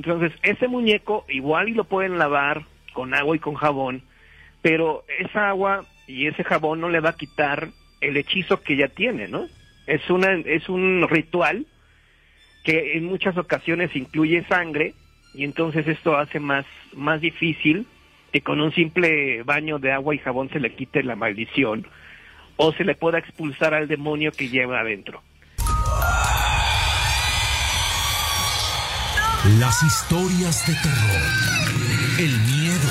Entonces, ese muñeco igual y lo pueden lavar con agua y con jabón, pero esa agua y ese jabón no le va a quitar el hechizo que ya tiene, ¿no? Es una es un ritual que en muchas ocasiones incluye sangre y entonces esto hace más más difícil que con un simple baño de agua y jabón se le quite la maldición o se le pueda expulsar al demonio que lleva adentro. Las historias de terror, el miedo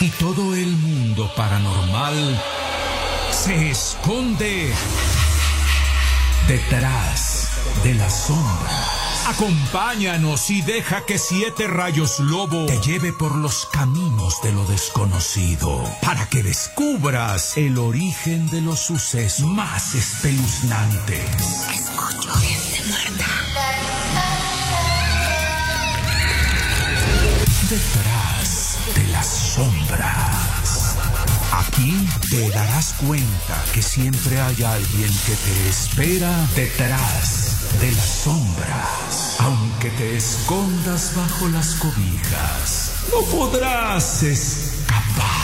y todo el mundo paranormal se esconde detrás de la sombra. Acompáñanos y deja que Siete Rayos Lobo te lleve por los caminos de lo desconocido para que descubras el origen de los sucesos más espeluznantes. Escucho gente Detrás de las sombras. Aquí te darás cuenta que siempre hay alguien que te espera detrás de las sombras. Aunque te escondas bajo las cobijas, no podrás escapar.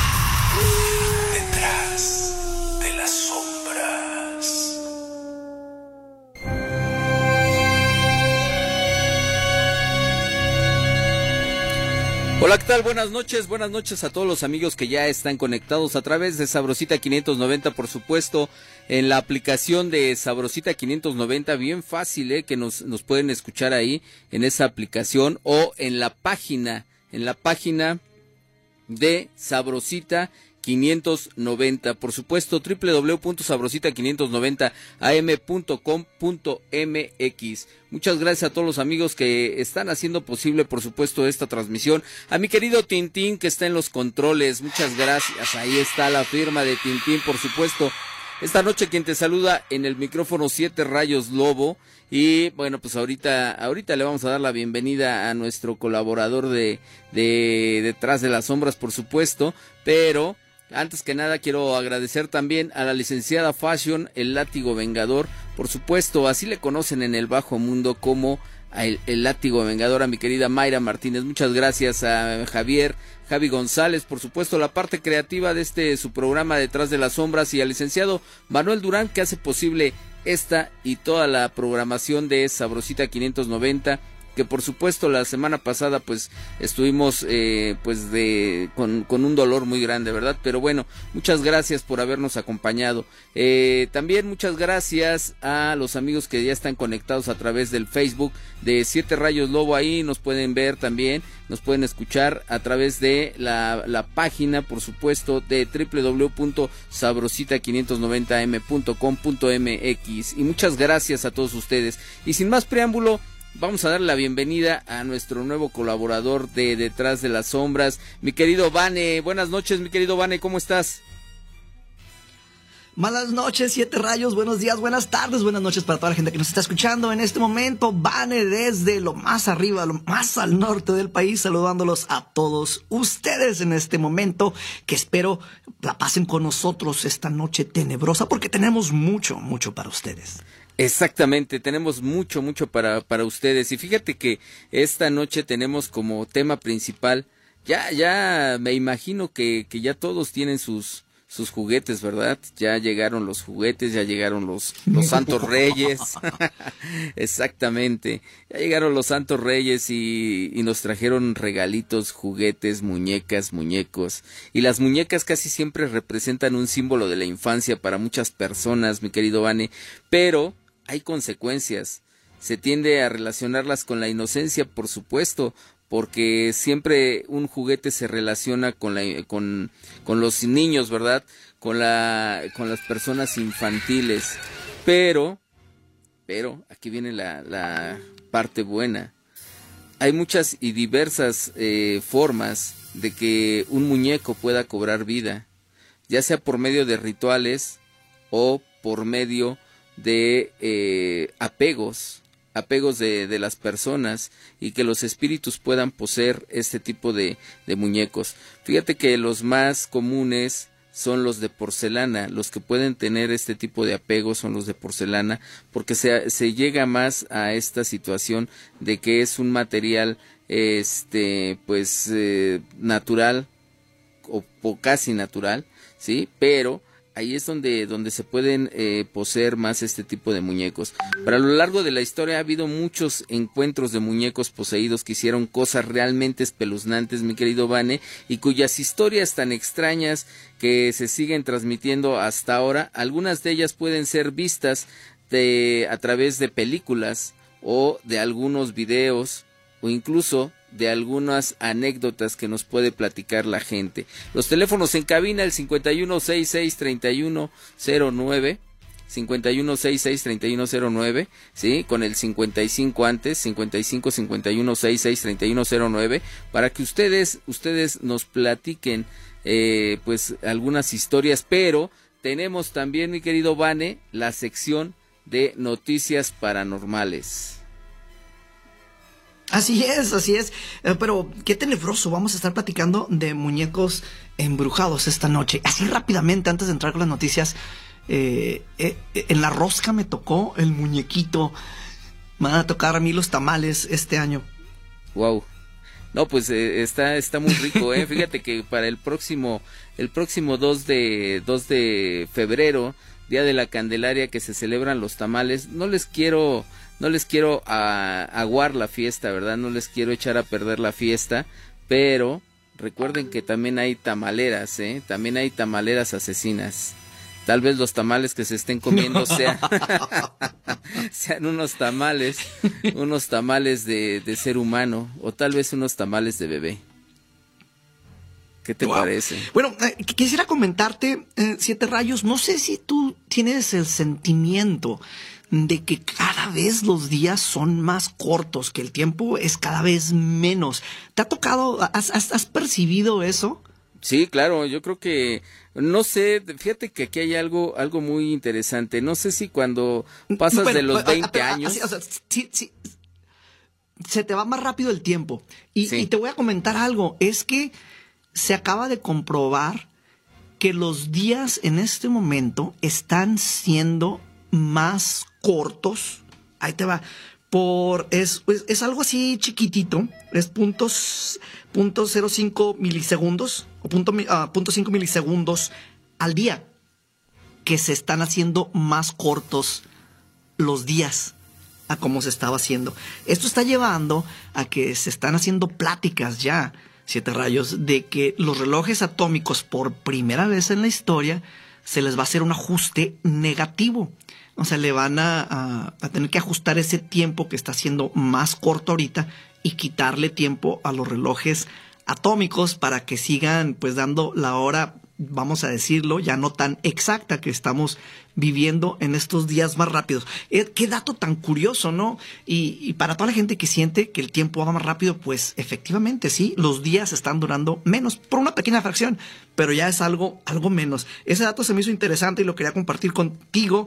Hola, ¿qué tal? Buenas noches, buenas noches a todos los amigos que ya están conectados a través de Sabrosita 590, por supuesto, en la aplicación de Sabrosita 590, bien fácil, ¿eh? Que nos, nos pueden escuchar ahí en esa aplicación o en la página, en la página de Sabrosita 590. Por supuesto, www.sabrosita590am.com.mx. Muchas gracias a todos los amigos que están haciendo posible, por supuesto, esta transmisión. A mi querido Tintín que está en los controles. Muchas gracias. Ahí está la firma de Tintín, por supuesto. Esta noche quien te saluda en el micrófono Siete Rayos Lobo. Y bueno, pues ahorita, ahorita le vamos a dar la bienvenida a nuestro colaborador de, de Detrás de las Sombras, por supuesto. Pero antes que nada quiero agradecer también a la licenciada Fashion, el látigo vengador, por supuesto, así le conocen en el bajo mundo como el, el, látigo vengador a mi querida Mayra Martínez. Muchas gracias a Javier, Javi González, por supuesto, la parte creativa de este su programa Detrás de las Sombras y al licenciado Manuel Durán que hace posible esta y toda la programación de Sabrosita 590 que por supuesto la semana pasada pues estuvimos eh, pues de con, con, un dolor muy grande verdad pero bueno muchas gracias por habernos acompañado. Eh, también muchas gracias a los amigos que ya están conectados a través del Facebook de Siete Rayos Lobo. Ahí nos pueden ver también nos pueden escuchar a través de la, la página por supuesto de www.sabrosita590m.com.mx y muchas gracias a todos ustedes. Y sin más preámbulo Vamos a dar la bienvenida a nuestro nuevo colaborador de Detrás de las Sombras, mi querido Vane. Buenas noches, mi querido Vane, ¿cómo estás? Malas noches, siete rayos, buenos días, buenas tardes, buenas noches para toda la gente que nos está escuchando en este momento. Vane desde lo más arriba, lo más al norte del país, saludándolos a todos ustedes en este momento, que espero la pasen con nosotros esta noche tenebrosa, porque tenemos mucho, mucho para ustedes. Exactamente, tenemos mucho, mucho para, para ustedes. Y fíjate que esta noche tenemos como tema principal, ya, ya me imagino que, que ya todos tienen sus, sus juguetes, ¿verdad? Ya llegaron los juguetes, ya llegaron los, los santos reyes. Exactamente. Ya llegaron los santos reyes y, y, nos trajeron regalitos, juguetes, muñecas, muñecos. Y las muñecas casi siempre representan un símbolo de la infancia para muchas personas, mi querido Vane. Pero hay consecuencias. Se tiende a relacionarlas con la inocencia, por supuesto, porque siempre un juguete se relaciona con, la, con, con los niños, ¿verdad? Con, la, con las personas infantiles. Pero, pero, aquí viene la, la parte buena. Hay muchas y diversas eh, formas de que un muñeco pueda cobrar vida, ya sea por medio de rituales o por medio de eh, apegos, apegos de, de, las personas y que los espíritus puedan poseer este tipo de, de muñecos. Fíjate que los más comunes son los de porcelana, los que pueden tener este tipo de apegos son los de porcelana, porque se, se llega más a esta situación de que es un material este, pues, eh, natural o, o, casi natural, ¿sí? Pero ahí es donde, donde se pueden eh, poseer más este tipo de muñecos. Pero a lo largo de la historia ha habido muchos encuentros de muñecos poseídos que hicieron cosas realmente espeluznantes, mi querido Vane, y cuyas historias tan extrañas que se siguen transmitiendo hasta ahora, algunas de ellas pueden ser vistas de, a través de películas o de algunos videos o incluso de algunas anécdotas que nos puede platicar la gente. Los teléfonos en cabina el 5166-3109. 5166-3109, ¿sí? Con el 55 antes, 55 51 3109, para que ustedes, ustedes nos platiquen, eh, pues, algunas historias, pero tenemos también, mi querido Vane, la sección de noticias paranormales. Así es, así es. Eh, pero qué tenebroso. Vamos a estar platicando de muñecos embrujados esta noche. Así rápidamente, antes de entrar con las noticias, eh, eh, en la rosca me tocó el muñequito. Me van a tocar a mí los tamales este año. Wow. No, pues está, está muy rico, eh. Fíjate que para el próximo, el próximo 2 de, 2 de febrero, Día de la Candelaria que se celebran los tamales, no les quiero no les quiero aguar la fiesta, ¿verdad? No les quiero echar a perder la fiesta, pero recuerden que también hay tamaleras, ¿eh? También hay tamaleras asesinas. Tal vez los tamales que se estén comiendo sean, sean unos tamales, unos tamales de, de, ser humano, o tal vez unos tamales de bebé. ¿Qué te parece? Bueno, eh, quisiera comentarte, eh, Siete Rayos, no sé si tú tienes el sentimiento de que cada vez los días son más cortos, que el tiempo es cada vez menos. ¿Te ha tocado, has, percibido eso? Sí, claro, yo creo que no sé, fíjate que aquí hay algo algo muy interesante. No sé si cuando pasas de los 20 años se te va más rápido el tiempo. Y, y te voy a comentar algo, es que se acaba de comprobar que los días en este momento están siendo más cortos. Ahí te va. Por, es, es, algo así chiquitito. Es puntos, punto 0.5 milisegundos o punto, uh, punto 5 milisegundos al día. Que se están haciendo más cortos los días a como se estaba haciendo. Esto está llevando a que se están haciendo pláticas ya, siete rayos, de que los relojes atómicos por primera vez en la historia se les va a hacer un ajuste negativo. O sea, le van a, tener que ajustar ese tiempo que está siendo más corto ahorita y quitarle tiempo a los relojes atómicos para que sigan pues dando la hora, vamos a decirlo, ya no tan exacta que estamos viviendo en estos días más rápidos. Eh, qué dato tan curioso, ¿no? Y, y, para toda la gente que siente que el tiempo va más rápido, pues efectivamente sí, los días están durando menos, por una pequeña fracción, pero ya es algo, algo menos. Ese dato se me hizo interesante y lo quería compartir contigo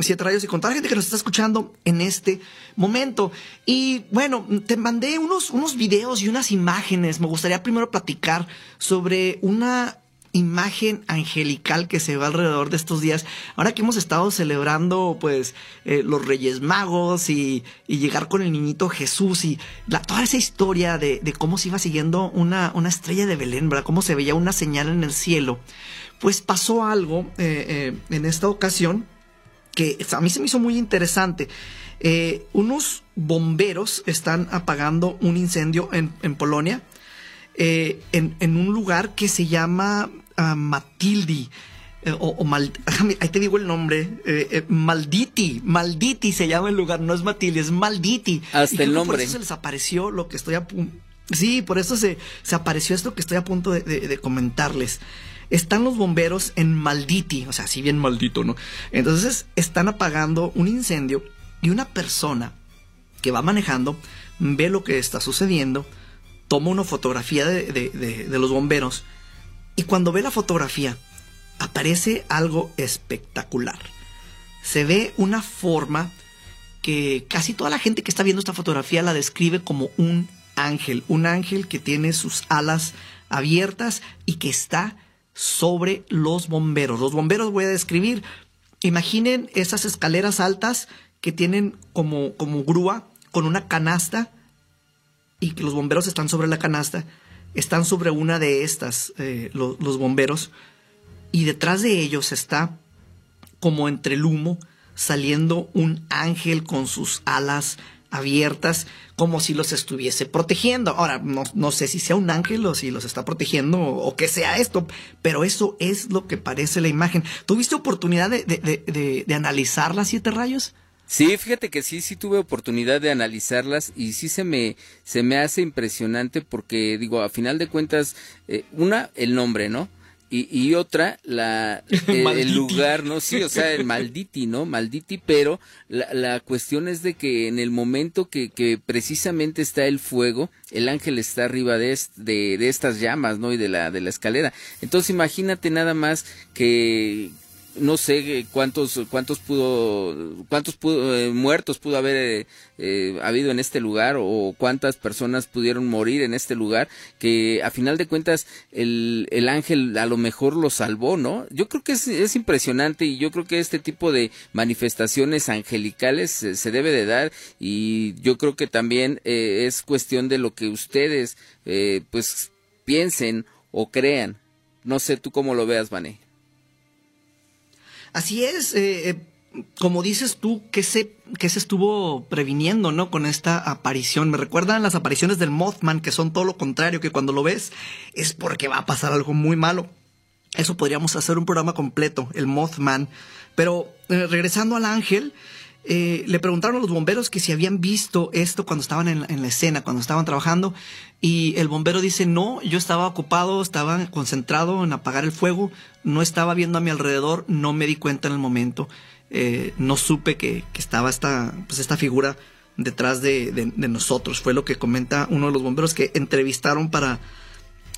Siete Rayos y con toda la gente que nos está escuchando en este momento. Y bueno, te mandé unos, unos videos y unas imágenes. Me gustaría primero platicar sobre una imagen angelical que se va alrededor de estos días. Ahora que hemos estado celebrando, pues, eh, los Reyes Magos y, y, llegar con el niñito Jesús y la, toda esa historia de, de, cómo se iba siguiendo una, una estrella de Belén, ¿verdad? Cómo se veía una señal en el cielo. Pues pasó algo eh, eh, en esta ocasión que a mí se me hizo muy interesante. Eh, unos bomberos están apagando un incendio en, Polonia, eh, en, un lugar que se llama uh, Matildi. Eh, o, mal, ahí te digo el nombre, Malditi, Malditi se llama el lugar, no es Matildi, es Malditi. Hasta el nombre. Por eso se les apareció lo que estoy a punto. Sí, por eso se, se apareció esto que estoy a punto de comentarles están los bomberos en Malditi, o sea, si bien maldito, ¿no? Entonces están apagando un incendio y una persona que va manejando ve lo que está sucediendo, toma una fotografía de, los bomberos y cuando ve la fotografía aparece algo espectacular. Se ve una forma que casi toda la gente que está viendo esta fotografía la describe como un ángel, un ángel que tiene sus alas abiertas y que está sobre los bomberos. Los bomberos voy a describir. Imaginen esas escaleras altas que tienen como, como grúa con una canasta y que los bomberos están sobre la canasta, están sobre una de estas, eh, los bomberos, y detrás de ellos está, como entre el humo, saliendo un ángel con sus alas abiertas, como si los estuviese protegiendo. Ahora, no, sé si sea un ángel o si los está protegiendo o, qué sea esto, pero eso es lo que parece la imagen. ¿Tuviste oportunidad de, de, de analizar las siete rayos? Sí, fíjate que sí, sí tuve oportunidad de analizarlas y sí se me, se me hace impresionante porque, digo, a final de cuentas, eh, una, el nombre, ¿no? Y, y otra, la, el lugar, ¿no? Sí, o sea, el malditi, ¿no? Malditi, pero la, la cuestión es de que en el momento que, que precisamente está el fuego, el ángel está arriba de, de, de estas llamas, ¿no? Y de la, de la escalera. Entonces imagínate nada más que, no sé cuántos cuántos pudo cuántos eh, muertos pudo haber eh, eh, habido en este lugar o cuántas personas pudieron morir en este lugar que a final de cuentas el, el ángel a lo mejor lo salvó no yo creo que es, es impresionante y yo creo que este tipo de manifestaciones angelicales se debe de dar y yo creo que también es cuestión de lo que ustedes pues piensen o crean. No sé tú cómo lo veas Vané Así es, eh, eh, como dices tú, que se, se estuvo previniendo, ¿no? Con esta aparición. Me recuerdan las apariciones del Mothman, que son todo lo contrario, que cuando lo ves es porque va a pasar algo muy malo. Eso podríamos hacer un programa completo, el Mothman. Pero eh, regresando al ángel, eh, le preguntaron a los bomberos que si habían visto esto cuando estaban en la, escena, cuando estaban trabajando, y el bombero dice, no, yo estaba ocupado, estaba concentrado en apagar el fuego, no estaba viendo a mi alrededor, no me di cuenta en el momento, eh, no supe que, estaba esta, pues esta figura detrás de, nosotros, fue lo que comenta uno de los bomberos que entrevistaron para,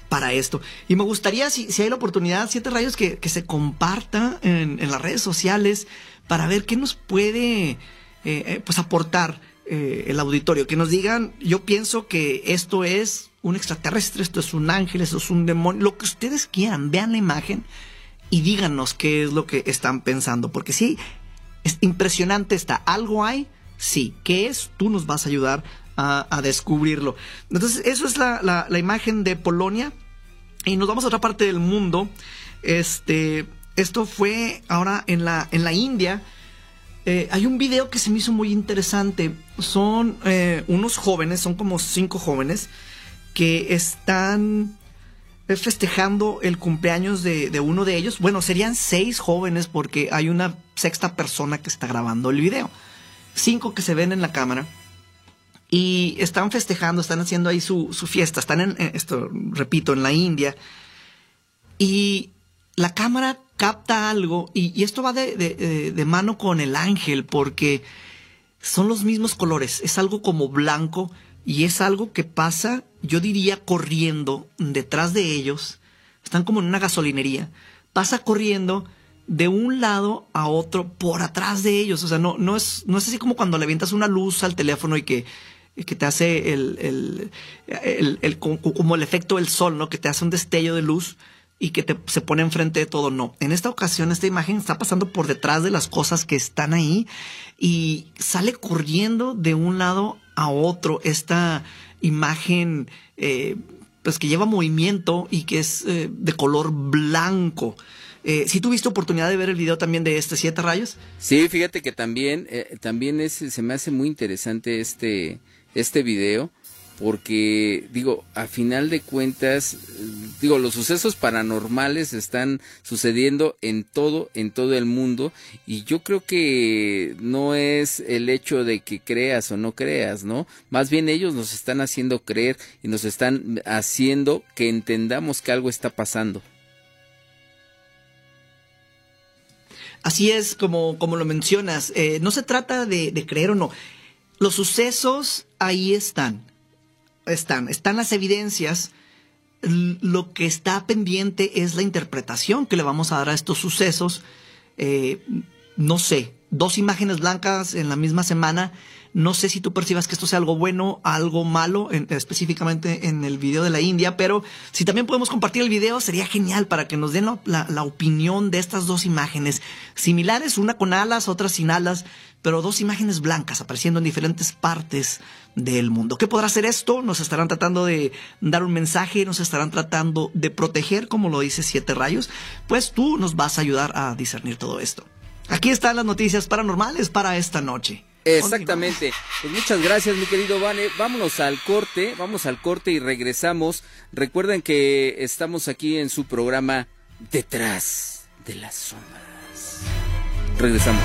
para esto. Y me gustaría, si, si hay la oportunidad, Siete Rayos, que, que se comparta en, en las redes sociales, para ver qué nos puede eh, eh, pues aportar eh, el auditorio. Que nos digan, yo pienso que esto es un extraterrestre, esto es un ángel, esto es un demonio, lo que ustedes quieran, vean la imagen y díganos qué es lo que están pensando. Porque sí, es impresionante está, algo hay, sí, ¿qué es? Tú nos vas a ayudar a, descubrirlo. Entonces, eso es la, la, imagen de Polonia. Y nos vamos a otra parte del mundo. Este, esto fue ahora en la, en la India. Eh, hay un video que se me hizo muy interesante. Son eh, unos jóvenes, son como cinco jóvenes, que están eh, festejando el cumpleaños de, de, uno de ellos. Bueno, serían seis jóvenes porque hay una sexta persona que está grabando el video. Cinco que se ven en la cámara. Y están festejando, están haciendo ahí su, su fiesta. Están en, esto, repito, en la India. Y la cámara capta algo y, esto va de, mano con el ángel porque son los mismos colores, es algo como blanco y es algo que pasa, yo diría, corriendo detrás de ellos, están como en una gasolinería, pasa corriendo de un lado a otro por atrás de ellos, o sea, no, no, es, no es así como cuando le avientas una luz al teléfono y que, que te hace el, el, como el efecto del sol, ¿no? Que te hace un destello de luz y que te, se pone enfrente de todo. No, en esta ocasión esta imagen está pasando por detrás de las cosas que están ahí y sale corriendo de un lado a otro esta imagen eh, pues que lleva movimiento y que es eh, de color blanco. Eh, ¿Sí tuviste oportunidad de ver el video también de este Siete Rayos? Sí, fíjate que también, eh, también se me hace muy interesante este, este video porque digo, a final de cuentas, digo, los sucesos paranormales están sucediendo en todo, en todo el mundo y yo creo que no es el hecho de que creas o no creas, ¿no? Más bien ellos nos están haciendo creer y nos están haciendo que entendamos que algo está pasando. Así es como, como lo mencionas, eh, no se trata de, de creer o no, los sucesos ahí están están, están las evidencias. Lo que está pendiente es la interpretación que le vamos a dar a estos sucesos. Eh, no sé, dos imágenes blancas en la misma semana No sé si tú percibas que esto sea algo bueno, algo malo, específicamente en el video de la India, pero si también podemos compartir el video sería genial para que nos den la, la opinión de estas dos imágenes similares, una con alas, otra sin alas, pero dos imágenes blancas apareciendo en diferentes partes del mundo. ¿Qué podrá hacer esto? Nos estarán tratando de dar un mensaje, nos estarán tratando de proteger, como lo dice Siete Rayos. Pues tú nos vas a ayudar a discernir todo esto. Aquí están las noticias paranormales para esta noche. Exactamente. Pues muchas gracias, mi querido Vane. Vámonos al corte, vamos al corte y regresamos. Recuerden que estamos aquí en su programa Detrás de las sombras. Regresamos.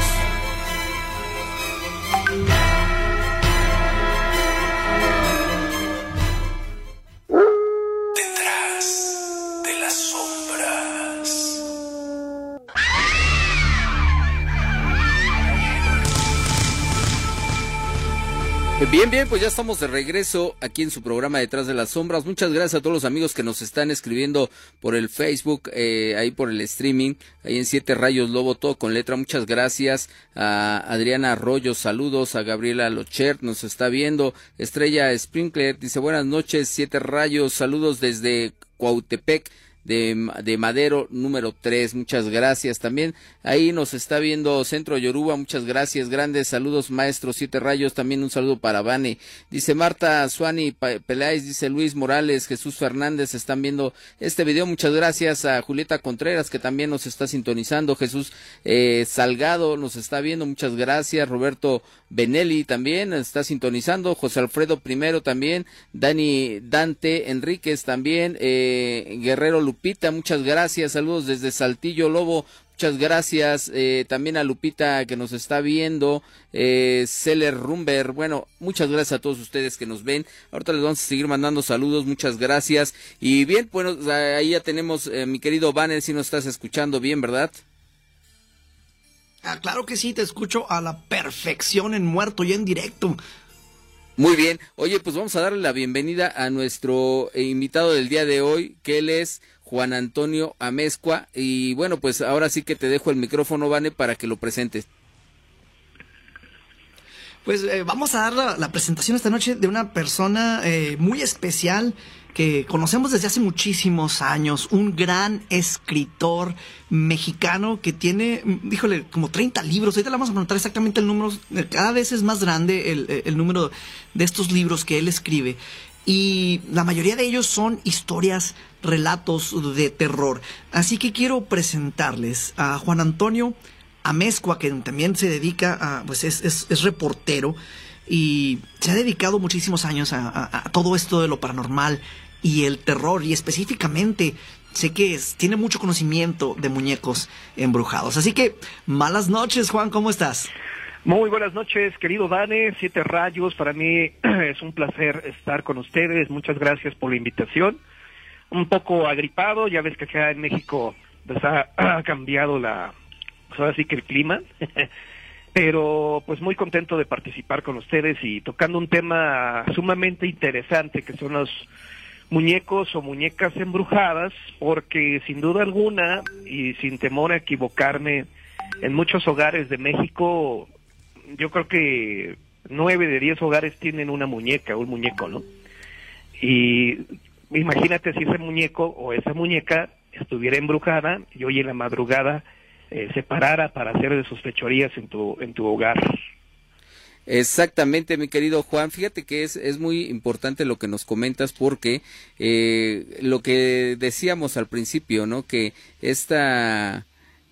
Bien, bien, pues ya estamos de regreso aquí en su programa Detrás de las Sombras. Muchas gracias a todos los amigos que nos están escribiendo por el Facebook, eh, ahí por el streaming, ahí en Siete Rayos Lobo, todo con letra. Muchas gracias a Adriana Arroyo, saludos a Gabriela Lochert, nos está viendo. Estrella Sprinkler dice buenas noches, Siete Rayos, saludos desde Cuautepec de, Madero número 3. Muchas gracias. También ahí nos está viendo Centro Yoruba. Muchas gracias. Grandes saludos, maestro Siete Rayos. También un saludo para Vane. Dice Marta Suani Peláez, dice Luis Morales, Jesús Fernández. Están viendo este video. Muchas gracias a Julieta Contreras, que también nos está sintonizando. Jesús eh, Salgado nos está viendo. Muchas gracias. Roberto Benelli también está sintonizando. José Alfredo primero también. Dani Dante Enríquez también. Eh, Guerrero Lupita, muchas gracias. Saludos desde Saltillo Lobo. Muchas gracias eh, también a Lupita que nos está viendo, eh, Celer Rumber, bueno, muchas gracias a todos ustedes que nos ven. Ahorita les vamos a seguir mandando saludos, muchas gracias. Y bien, bueno, ahí ya tenemos, eh, mi querido Banner, si nos estás escuchando bien, ¿verdad? Ah, claro que sí, te escucho a la perfección en muerto y en directo. Muy bien. Oye, pues vamos a darle la bienvenida a nuestro eh, invitado del día de hoy, que él es Juan Antonio Amezcua. Y bueno, pues ahora sí que te dejo el micrófono, Vane, para que lo presentes. Pues eh, vamos a dar la, presentación esta noche de una persona eh, muy especial que conocemos desde hace muchísimos años, un gran escritor mexicano que tiene, díjole, como 30 libros. Ahorita le vamos a preguntar exactamente el número, cada vez es más grande el, el número de estos libros que él escribe. Y la mayoría de ellos son historias, relatos de terror. Así que quiero presentarles a Juan Antonio Amezcua, que también se dedica a, pues es, es, es reportero y se ha dedicado muchísimos años a, todo esto de lo paranormal y el terror y específicamente sé que tiene mucho conocimiento de muñecos embrujados. Así que malas noches, Juan, ¿cómo estás? Muy buenas noches, querido Dane, Siete Rayos, para mí es un placer estar con ustedes, muchas gracias por la invitación. Un poco agripado, ya ves que acá en México pues, ha, cambiado la, pues, ahora sí que el clima, pero pues muy contento de participar con ustedes y tocando un tema sumamente interesante que son los muñecos o muñecas embrujadas, porque sin duda alguna y sin temor a equivocarme, en muchos hogares de México, yo creo que nueve de diez hogares tienen una muñeca, un muñeco, ¿no? Y imagínate si ese muñeco o esa muñeca estuviera embrujada y hoy en la madrugada eh, se parara para hacer de sus fechorías en tu, en tu hogar. Exactamente, mi querido Juan. Fíjate que es, es muy importante lo que nos comentas porque eh, lo que decíamos al principio, ¿no? Que esta,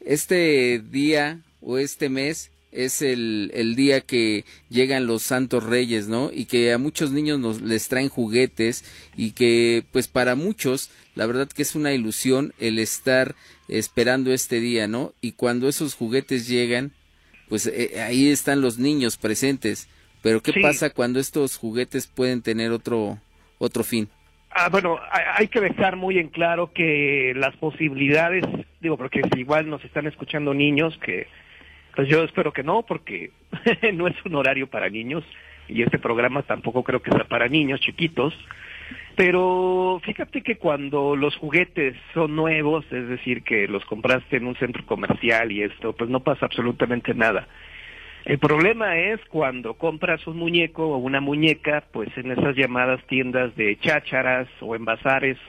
este día o este mes es el, el, día que llegan los santos reyes, ¿no? Y que a muchos niños nos, les traen juguetes y que pues para muchos la verdad que es una ilusión el estar esperando este día, ¿no? Y cuando esos juguetes llegan, pues eh, ahí están los niños presentes. Pero ¿qué pasa cuando estos juguetes pueden tener otro otro fin? Ah, bueno, hay que dejar muy en claro que las posibilidades, digo, porque igual nos están escuchando niños, que pues yo espero que no, porque no es un horario para niños y este programa tampoco creo que sea para niños chiquitos. Pero fíjate que cuando los juguetes son nuevos, es decir, que los compraste en un centro comercial y esto, pues no pasa absolutamente nada. El problema es cuando compras un muñeco o una muñeca, pues en esas llamadas tiendas de chácharas o en bazares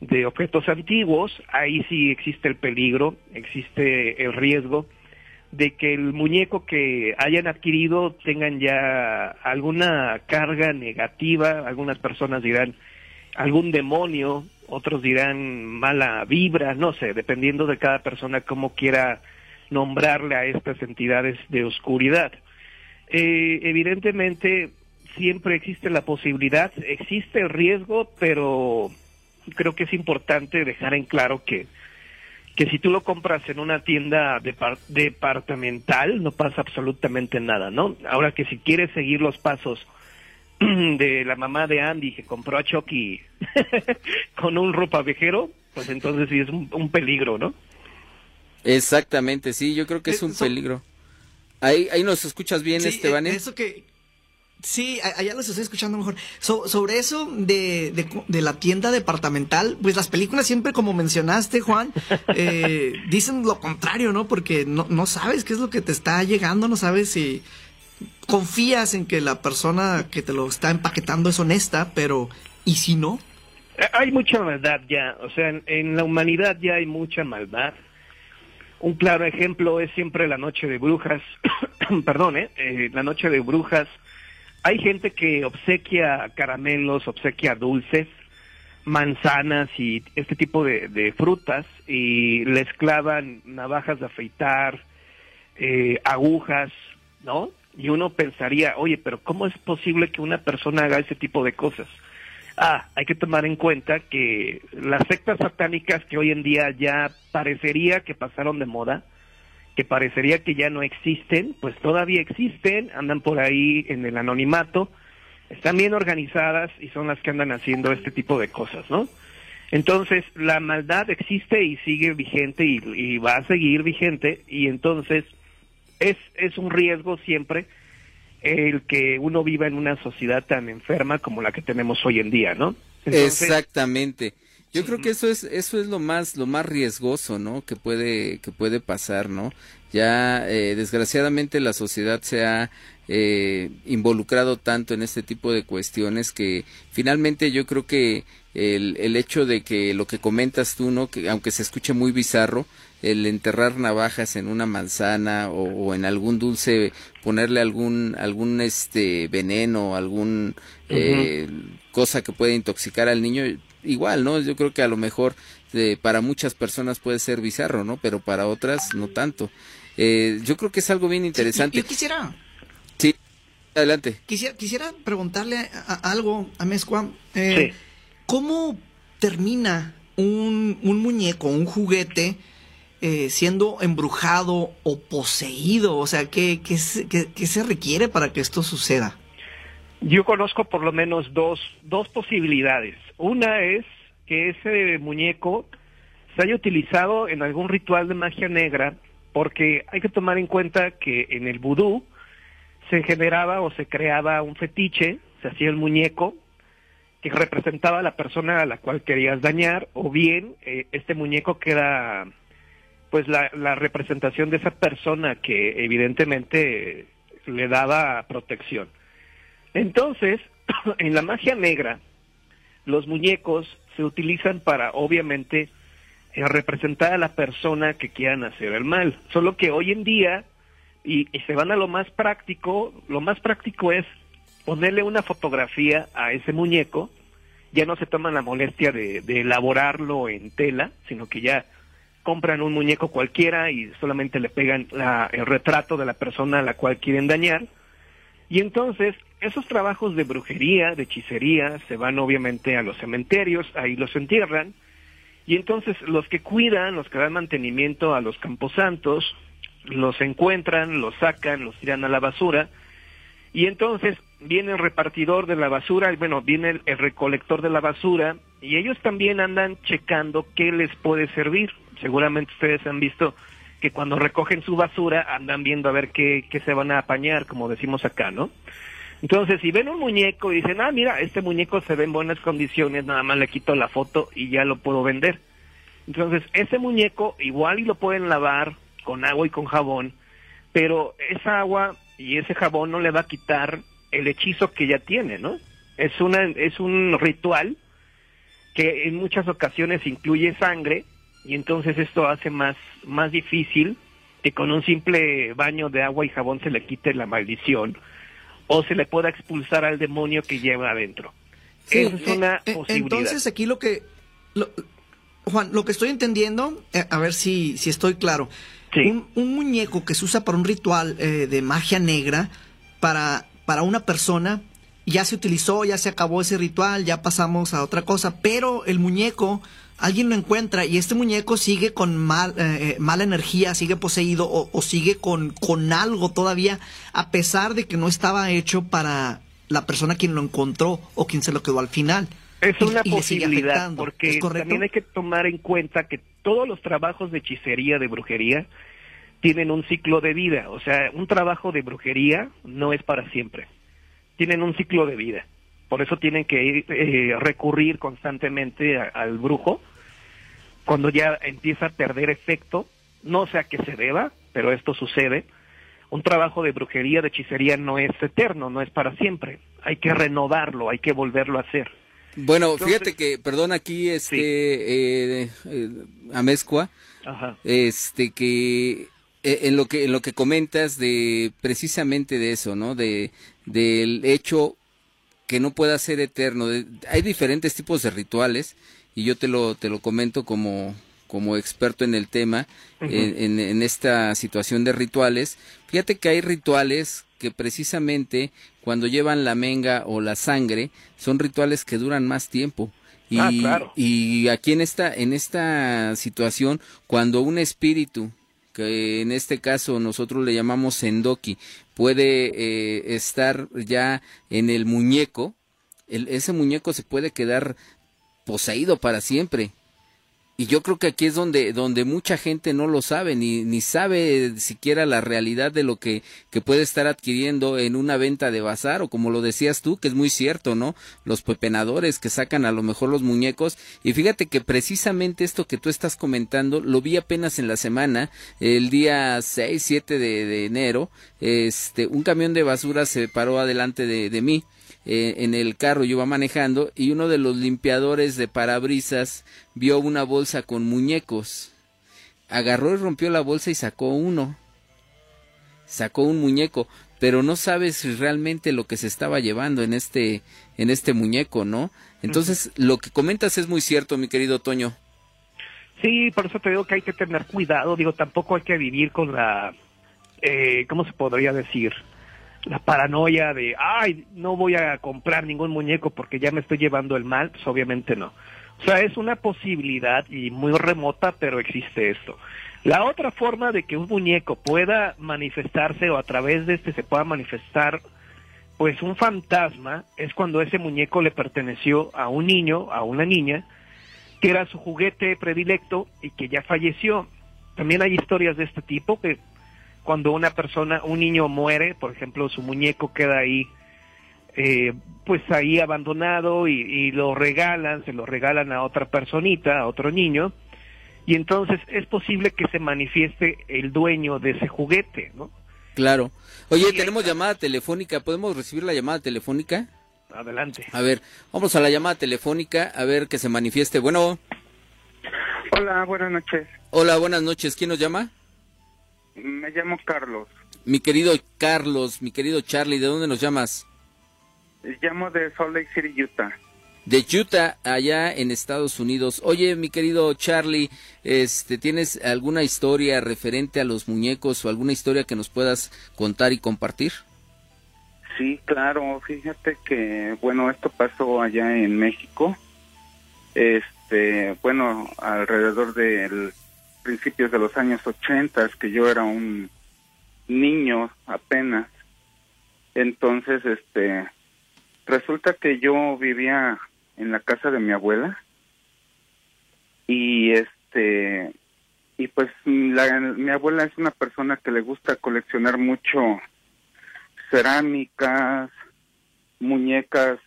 de objetos antiguos, ahí sí existe el peligro, existe el riesgo de que el muñeco que hayan adquirido tengan ya alguna carga negativa, algunas personas dirán algún demonio, otros dirán mala vibra, no sé, dependiendo de cada persona cómo quiera nombrarle a estas entidades de oscuridad. Eh, evidentemente, siempre existe la posibilidad, existe el riesgo, pero creo que es importante dejar en claro que, que si tú lo compras en una tienda departamental, no pasa absolutamente nada, ¿no? Ahora que si quieres seguir los pasos de la mamá de Andy que compró a Chucky con un ropa viejero, pues entonces sí es un, peligro, ¿no? Exactamente, sí, yo creo que es un peligro. Ahí, ahí nos escuchas bien, sí, Esteban. Eso que, Sí, allá los estoy escuchando mejor. sobre eso de, de, la tienda departamental, pues las películas siempre, como mencionaste, Juan, eh, dicen lo contrario, ¿no? Porque no, no sabes qué es lo que te está llegando, no sabes si confías en que la persona que te lo está empaquetando es honesta, pero ¿y si no? Eh, hay mucha maldad ya, o sea, en, la humanidad ya hay mucha maldad. Un claro ejemplo es siempre la noche de brujas, perdón, ¿eh? ¿eh? la noche de brujas hay gente que obsequia caramelos, obsequia dulces, manzanas y este tipo de, frutas y les clavan navajas de afeitar, eh, agujas, ¿no? Y uno pensaría, oye, pero ¿cómo es posible que una persona haga ese tipo de cosas? Ah, hay que tomar en cuenta que las sectas satánicas que hoy en día ya parecería que pasaron de moda, que parecería que ya no existen, pues todavía existen, andan por ahí en el anonimato, están bien organizadas y son las que andan haciendo este tipo de cosas, ¿no? Entonces, la maldad existe y sigue vigente y, va a seguir vigente y entonces es, es un riesgo siempre el que uno viva en una sociedad tan enferma como la que tenemos hoy en día, ¿no? Exactamente. Yo creo que eso es eso es lo más lo más riesgoso, ¿no? Que puede que puede pasar, ¿no? Ya eh, desgraciadamente la sociedad se ha eh, involucrado tanto en este tipo de cuestiones que finalmente yo creo que el, el hecho de que lo que comentas tú, ¿no? Que aunque se escuche muy bizarro, el enterrar navajas en una manzana o, en algún dulce, ponerle algún algún este veneno, algún eh, cosa que puede intoxicar al niño, igual, ¿no? Yo creo que a lo mejor eh, para muchas personas puede ser bizarro, ¿no? Pero para otras no tanto. Eh, yo creo que es algo bien interesante. yo, quisiera... Sí, adelante. Quisiera, quisiera preguntarle algo a Mezcua. Eh, ¿Cómo termina un, un, muñeco, un juguete, siendo embrujado o poseído? O sea, ¿qué, qué, qué se requiere para que esto suceda? Yo conozco por lo menos dos, dos posibilidades. Una es que ese muñeco se haya utilizado en algún ritual de magia negra, porque hay que tomar en cuenta que en el vudú se generaba o se creaba un fetiche, se hacía el muñeco que representaba a la persona a la cual querías dañar, o bien eh, este muñeco queda pues la, la representación de esa persona que evidentemente le daba protección. Entonces, en la magia negra, los muñecos se utilizan para, obviamente, eh, representar a la persona que quieran hacer el mal. Solo que hoy en día, y, se van a lo más práctico, lo más práctico es ponerle una fotografía a ese muñeco, ya no se toman la molestia de, elaborarlo en tela, sino que ya compran un muñeco cualquiera y solamente le pegan el retrato de la persona a la cual quieren dañar. Y entonces esos trabajos de brujería, de hechicería, se van obviamente a los cementerios, ahí los entierran, y entonces los que cuidan, los que dan mantenimiento a los camposantos, los encuentran, los sacan, los tiran a la basura, y entonces viene el repartidor de la basura, y bueno, viene el, recolector de la basura, y ellos también andan checando qué les puede servir. Seguramente ustedes han visto que cuando recogen su basura andan viendo a ver qué, qué se van a apañar, como decimos acá, ¿no? Entonces, si ven un muñeco y dicen, ah, mira, este muñeco se ve en buenas condiciones, nada más le quito la foto y ya lo puedo vender. Entonces, ese muñeco igual y lo pueden lavar con agua y con jabón, pero esa agua y ese jabón no le va a quitar el hechizo que ya tiene, ¿no? Es una es un ritual que en muchas ocasiones incluye sangre y entonces esto hace más más difícil que con un simple baño de agua y jabón se le quite la maldición o se le pueda expulsar al demonio que lleva adentro. Esa es eh, una eh, posibilidad. Entonces aquí lo que... lo- Juan, lo que estoy entendiendo, eh, a ver si, si estoy claro. Sí. Un, un muñeco que se usa para un ritual eh, de magia negra, para, para una persona, ya se utilizó, ya se acabó ese ritual, ya pasamos a otra cosa, pero el muñeco, alguien lo encuentra y este muñeco sigue con mal, eh, eh, mala energía, sigue poseído o, o sigue con, con algo todavía, a pesar de que no estaba hecho para la persona quien lo encontró o quien se lo quedó al final. Es una y posibilidad, porque también hay que tomar en cuenta que todos los trabajos de hechicería, de brujería, tienen un ciclo de vida. O sea, un trabajo de brujería no es para siempre. Tienen un ciclo de vida. Por eso tienen que ir, eh, recurrir constantemente a- al brujo cuando ya empieza a perder efecto. No sé a qué se deba, pero esto sucede. Un trabajo de brujería, de hechicería no es eterno, no es para siempre. Hay que renovarlo, hay que volverlo a hacer. Bueno, Entonces- fíjate que, perdón, aquí este eh, eh, Amezcua, Ajá. este que eh, en lo que en lo que comentas de precisamente de eso, ¿no? De del hecho que no pueda ser eterno. Hay diferentes tipos de rituales y yo te lo te lo comento como como experto en el tema en- en esta situación de rituales. Fíjate que hay rituales que precisamente cuando llevan la menga o la sangre son rituales que duran más tiempo. Y, Ah, claro. y aquí en esta en esta situación cuando un espíritu que en este caso nosotros le llamamos sendoki, puede eh, estar ya en el muñeco, el- ese muñeco se puede quedar poseído para siempre. Y yo creo que aquí es donde, donde mucha gente no lo sabe, ni, ni sabe siquiera la realidad de lo que, que puede estar adquiriendo en una venta de bazar, o como lo decías tú, que es muy cierto, ¿no? Los pepenadores que sacan a lo mejor los muñecos. Y fíjate que precisamente esto que tú estás comentando, lo vi apenas en la semana, el día 6, 7 de, de enero, este, un camión de basura se paró adelante de, de mí eh, en el carro yo iba manejando y uno de los limpiadores de parabrisas vio una bolsa con muñecos. Agarró y rompió la bolsa y sacó uno. Sacó un muñeco, pero no sabes si realmente lo que se estaba llevando en este en este muñeco, ¿no? Entonces, lo que comentas es muy cierto, mi querido Toño. Sí, por eso te digo que hay que tener cuidado. Digo, tampoco hay que vivir con la, eh, ¿cómo se podría decir? La paranoia de, ay, no voy a comprar ningún muñeco porque ya me estoy llevando el mal. Pues obviamente no. O sea, es una posibilidad y muy remota, pero existe esto. La otra forma de que un muñeco pueda manifestarse o a través de este se pueda manifestar pues un fantasma es cuando ese muñeco le perteneció a un niño, a una niña, que era su juguete predilecto y que ya falleció. También hay historias de este tipo que cuando una persona, un niño muere, por ejemplo, su muñeco queda ahí, eh, pues ahí abandonado y, y lo regalan, se lo regalan a otra personita, a otro niño, y entonces es posible que se manifieste el dueño de ese juguete, ¿no? Claro. Oye, Sí, tenemos llamada telefónica. ¿Podemos recibir la llamada telefónica? Adelante. A ver, vamos a la llamada telefónica a ver que se manifieste. Bueno, Hola, buenas noches. hola, buenas noches. ¿Quién nos llama? Me llamo Carlos. Mi querido Carlos, mi querido Charlie, ¿de dónde nos llamas? Llamo de Salt Lake City, Utah. De Utah, allá en Estados Unidos. Oye, mi querido Charlie, este, ¿tienes alguna historia referente a los muñecos o alguna historia que nos puedas contar y compartir? Sí, claro. Fíjate que, bueno, esto pasó allá en México. Este, bueno, alrededor de principios de los años 80, que yo era un niño apenas. Entonces, este, resulta que yo vivía en la casa de mi abuela y este y pues la, mi abuela es una persona que le gusta coleccionar mucho cerámicas, muñecas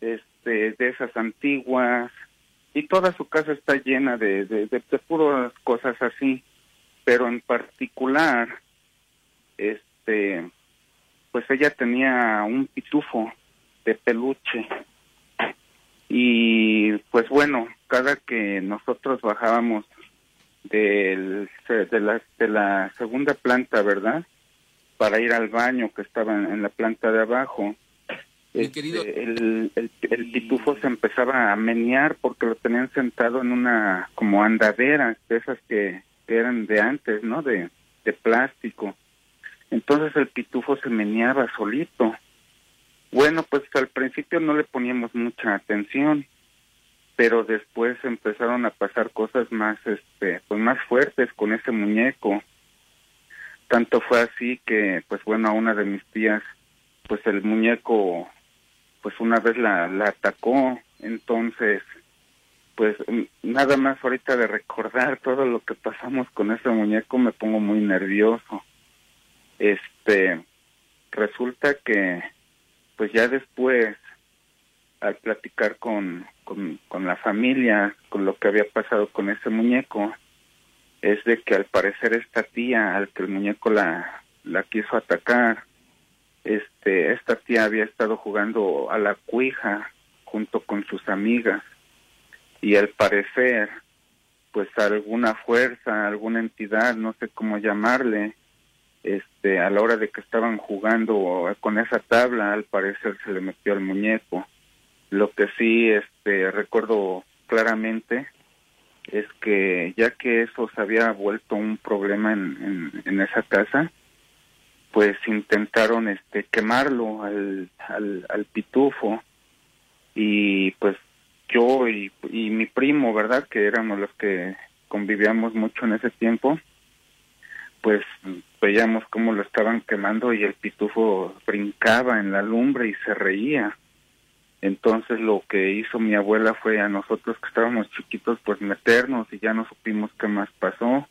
este de esas antiguas y toda su casa está llena de, de, puras cosas así, pero en particular este pues ella tenía un pitufo de peluche y pues bueno, cada que nosotros bajábamos del, de, la, de la segunda planta, ¿verdad? Para ir al baño que estaba en la planta de abajo, este, el, el, el, pitufo se empezaba a menear porque lo tenían sentado en una como andadera, de esas que, eran de antes, ¿no? De, de plástico. Entonces el pitufo se meneaba solito. Bueno, pues al principio no le poníamos mucha atención, pero después empezaron a pasar cosas más, este, pues más fuertes con ese muñeco. Tanto fue así que, pues bueno, a una de mis tías, pues el muñeco pues una vez la, la atacó, entonces pues nada más ahorita de recordar todo lo que pasamos con ese muñeco me pongo muy nervioso. Este, resulta que pues ya después al platicar con, con, con la familia, con lo que había pasado con ese muñeco, es de que al parecer esta tía al que el muñeco la, la quiso atacar, este, esta tía había estado jugando a la cuija junto con sus amigas y al parecer, pues alguna fuerza, alguna entidad, no sé cómo llamarle, este, a la hora de que estaban jugando con esa tabla, al parecer se le metió al muñeco. Lo que sí, este, recuerdo claramente es que ya que eso se había vuelto un problema en, en, en esa casa, pues intentaron este quemarlo al, al, al pitufo y pues yo y, mi primo, ¿verdad? Que éramos los que convivíamos mucho en ese tiempo, pues veíamos cómo lo estaban quemando y el pitufo brincaba en la lumbre y se reía. Entonces lo que hizo mi abuela fue a nosotros que estábamos chiquitos pues meternos y ya no supimos qué más pasó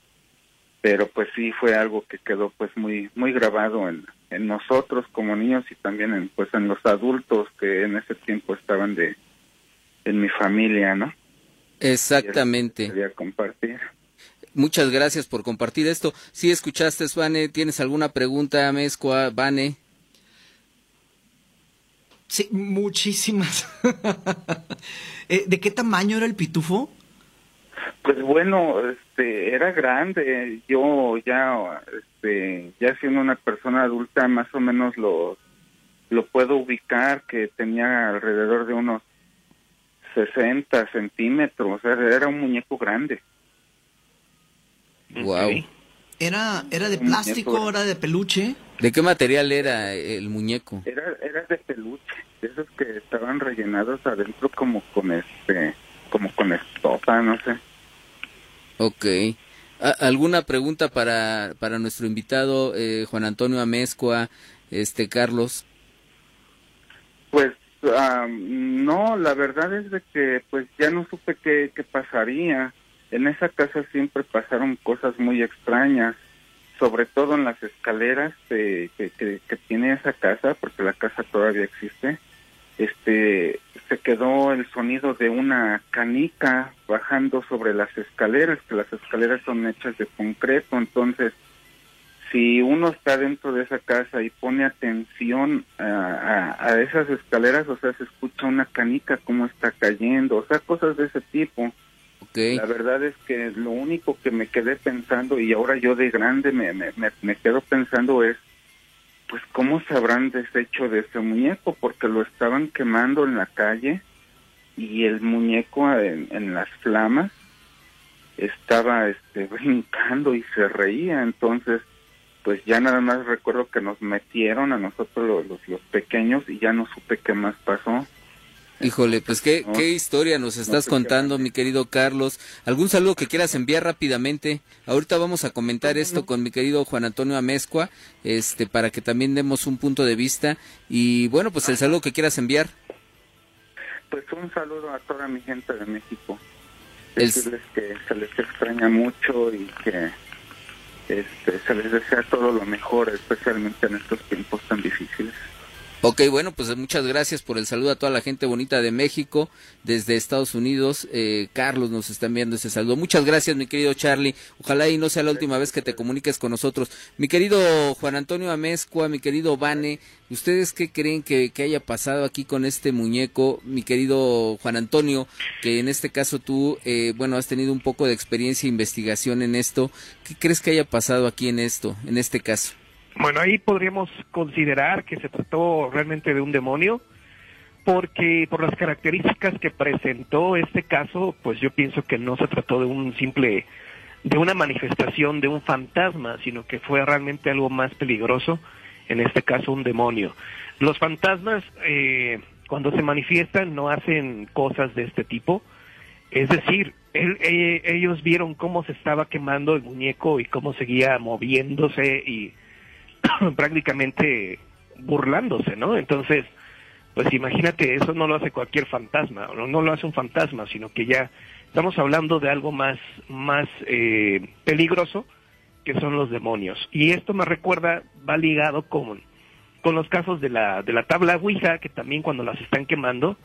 pero pues sí fue algo que quedó pues muy muy grabado en, en nosotros como niños y también en pues en los adultos que en ese tiempo estaban de en mi familia, ¿no? Exactamente. Quería compartir. Muchas gracias por compartir esto. Si escuchaste, Vane, ¿tienes alguna pregunta, Mezcua, Vane? Sí, muchísimas. Eh, ¿De qué tamaño era el pitufo? Pues bueno, este, era grande. Yo ya, este, ya siendo una persona adulta, más o menos lo, lo puedo ubicar que tenía alrededor de unos 60 centímetros. Era, un muñeco grande. Wow. ¿Era, era de plástico, era de peluche? ¿De qué material era el muñeco? Era, era de peluche, de esos que estaban rellenados adentro como con este, como con estopa, no sé. Ok. ¿Alguna pregunta para, para nuestro invitado eh, Juan Antonio Amezcua, este Carlos? Pues no, la verdad es de que pues ya no supe qué, qué pasaría. En esa casa siempre pasaron cosas muy extrañas, sobre todo en las escaleras que, que, que tiene esa casa, porque la casa todavía existe este se quedó el sonido de una canica bajando sobre las escaleras, que las escaleras son hechas de concreto, entonces si uno está dentro de esa casa y pone atención a, a, esas escaleras, o sea, se escucha una canica como está cayendo, o sea, cosas de ese tipo. La verdad es que lo único que me quedé pensando, y ahora yo de grande me, me, me quedo pensando es, pues cómo se habrán deshecho de ese muñeco porque lo estaban quemando en la calle y el muñeco en, las flamas estaba este brincando y se reía. Entonces pues ya nada más recuerdo que nos metieron a nosotros los, los pequeños y ya no supe qué más pasó Híjole, pues qué, qué historia nos estás contando, mi querido Carlos. ¿Algún saludo que quieras enviar rápidamente? Ahorita vamos a comentar esto con mi querido Juan Antonio Amezcua, este, para que también demos un punto de vista. Y bueno, pues el saludo que quieras enviar. Pues un saludo a toda mi gente de México. Decirles que se les extraña mucho y que este, se les desea todo lo mejor, especialmente en estos tiempos tan difíciles. Ok, bueno, pues muchas gracias por el saludo a toda la gente bonita de México, desde Estados Unidos. Eh, Carlos nos está enviando ese saludo. Muchas gracias, mi querido Charlie. Ojalá y no sea la última vez que te comuniques con nosotros. Mi querido Juan Antonio Amezcua, mi querido Vane, ¿ustedes qué creen que, que haya pasado aquí con este muñeco? Mi querido Juan Antonio, que en este caso tú, eh, bueno, has tenido un poco de experiencia e investigación en esto. ¿Qué crees que haya pasado aquí en esto, en este caso? Bueno, ahí podríamos considerar que se trató realmente de un demonio, porque por las características que presentó este caso, pues yo pienso que no se trató de un simple, de una manifestación de un fantasma, sino que fue realmente algo más peligroso, en este caso un demonio. Los fantasmas, eh, cuando se manifiestan, no hacen cosas de este tipo, es decir, eh, ellos vieron cómo se estaba quemando el muñeco y cómo seguía moviéndose y prácticamente burlándose, ¿no? Entonces, pues imagínate, eso no lo hace cualquier fantasma, no, no lo hace un fantasma, sino que ya estamos hablando de algo más, más eh, peligroso, que son los demonios. Y esto me recuerda, va ligado con, con los casos de la, de la tabla Ouija, que también cuando las están quemando,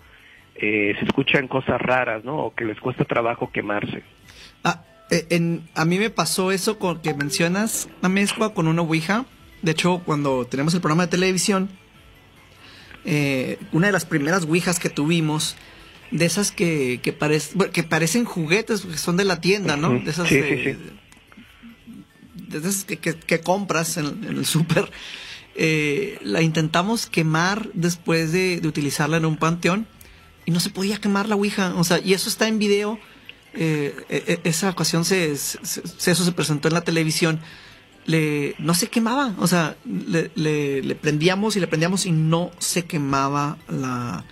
eh, se escuchan cosas raras, ¿no? O que les cuesta trabajo quemarse. Ah, eh, en, a mí me pasó eso con que mencionas la mezcla con una Ouija de hecho, cuando tenemos el programa de televisión, eh, una de las primeras ouijas que tuvimos, de esas que, que, que parecen juguetes, que son de la tienda, ¿no? De esas, de, esas que, compras en, el súper. Eh, la intentamos quemar después de, utilizarla en un panteón y no se podía quemar la ouija. O sea, y eso está en video. Eh, e, e, esa ocasión se, eso se presentó en la televisión le, no se quemaba. O sea, le, le, prendíamos y le prendíamos y no se quemaba la,